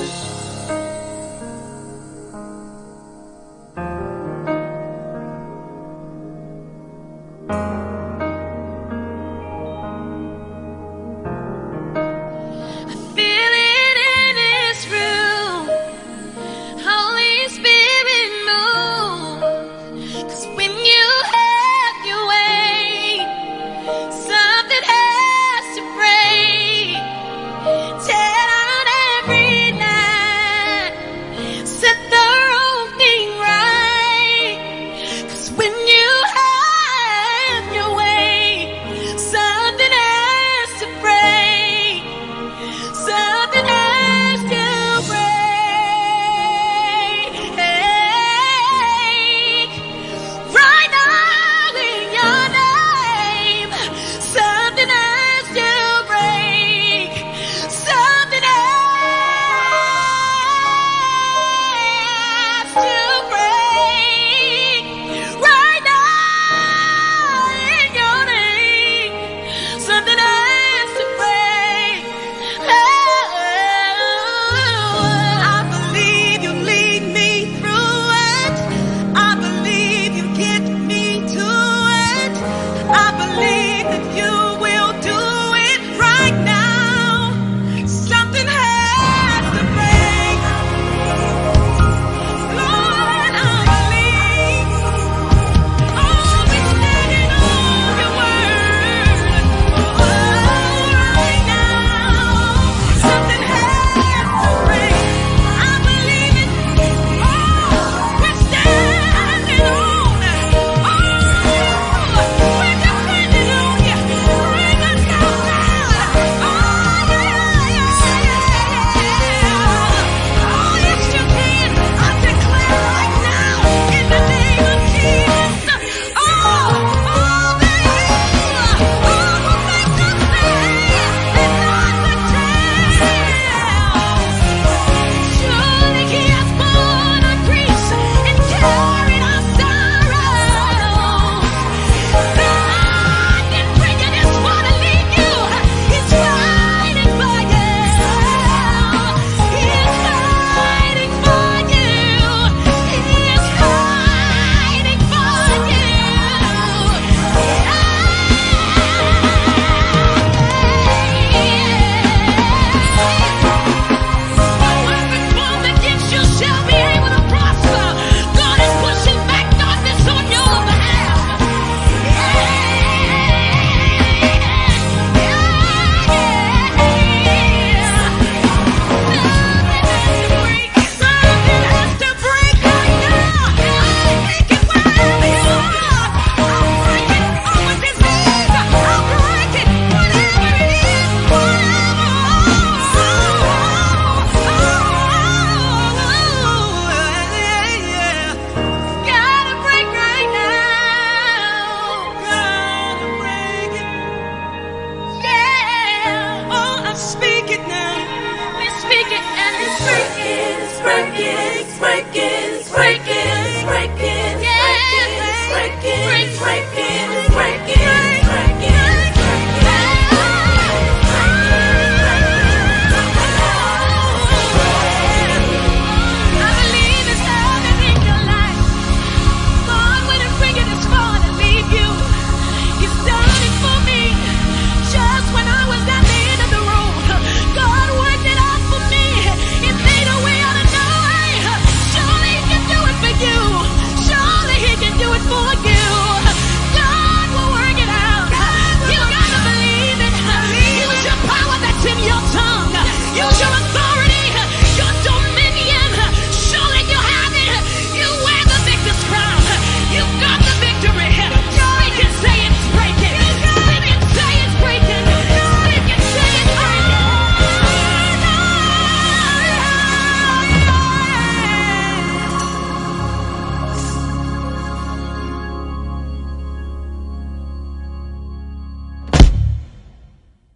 breaking, breaking.